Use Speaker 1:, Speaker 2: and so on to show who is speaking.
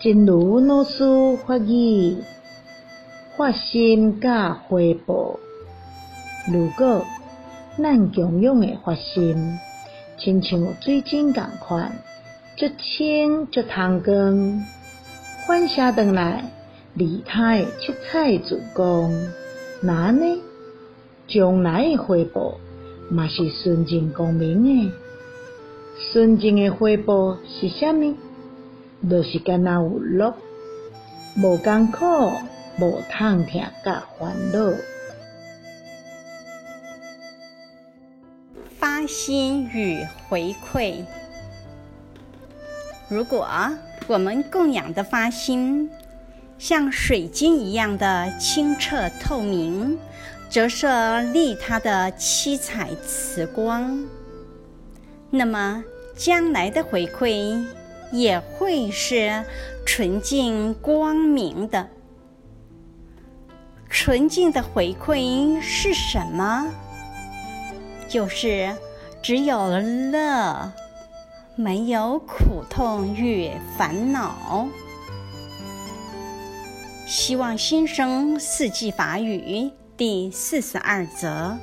Speaker 1: 真如老师法语，发心甲回报。如果咱共用的发心，亲像水晶共款，足清足通光，反射转来利他诶七彩之光，那呢，将来的回报嘛是纯净光明的。纯净的回报是啥物？就是干那有乐，无艰苦，无痛痛甲烦恼。
Speaker 2: 发心与回馈。如果我们供养的发心像水晶一样的清澈透明，折射利他的七彩慈光，那么将来的回馈。也会是纯净光明的。纯净的回馈是什么？就是只有乐，没有苦痛与烦恼。希望新生四季法语第四十二则。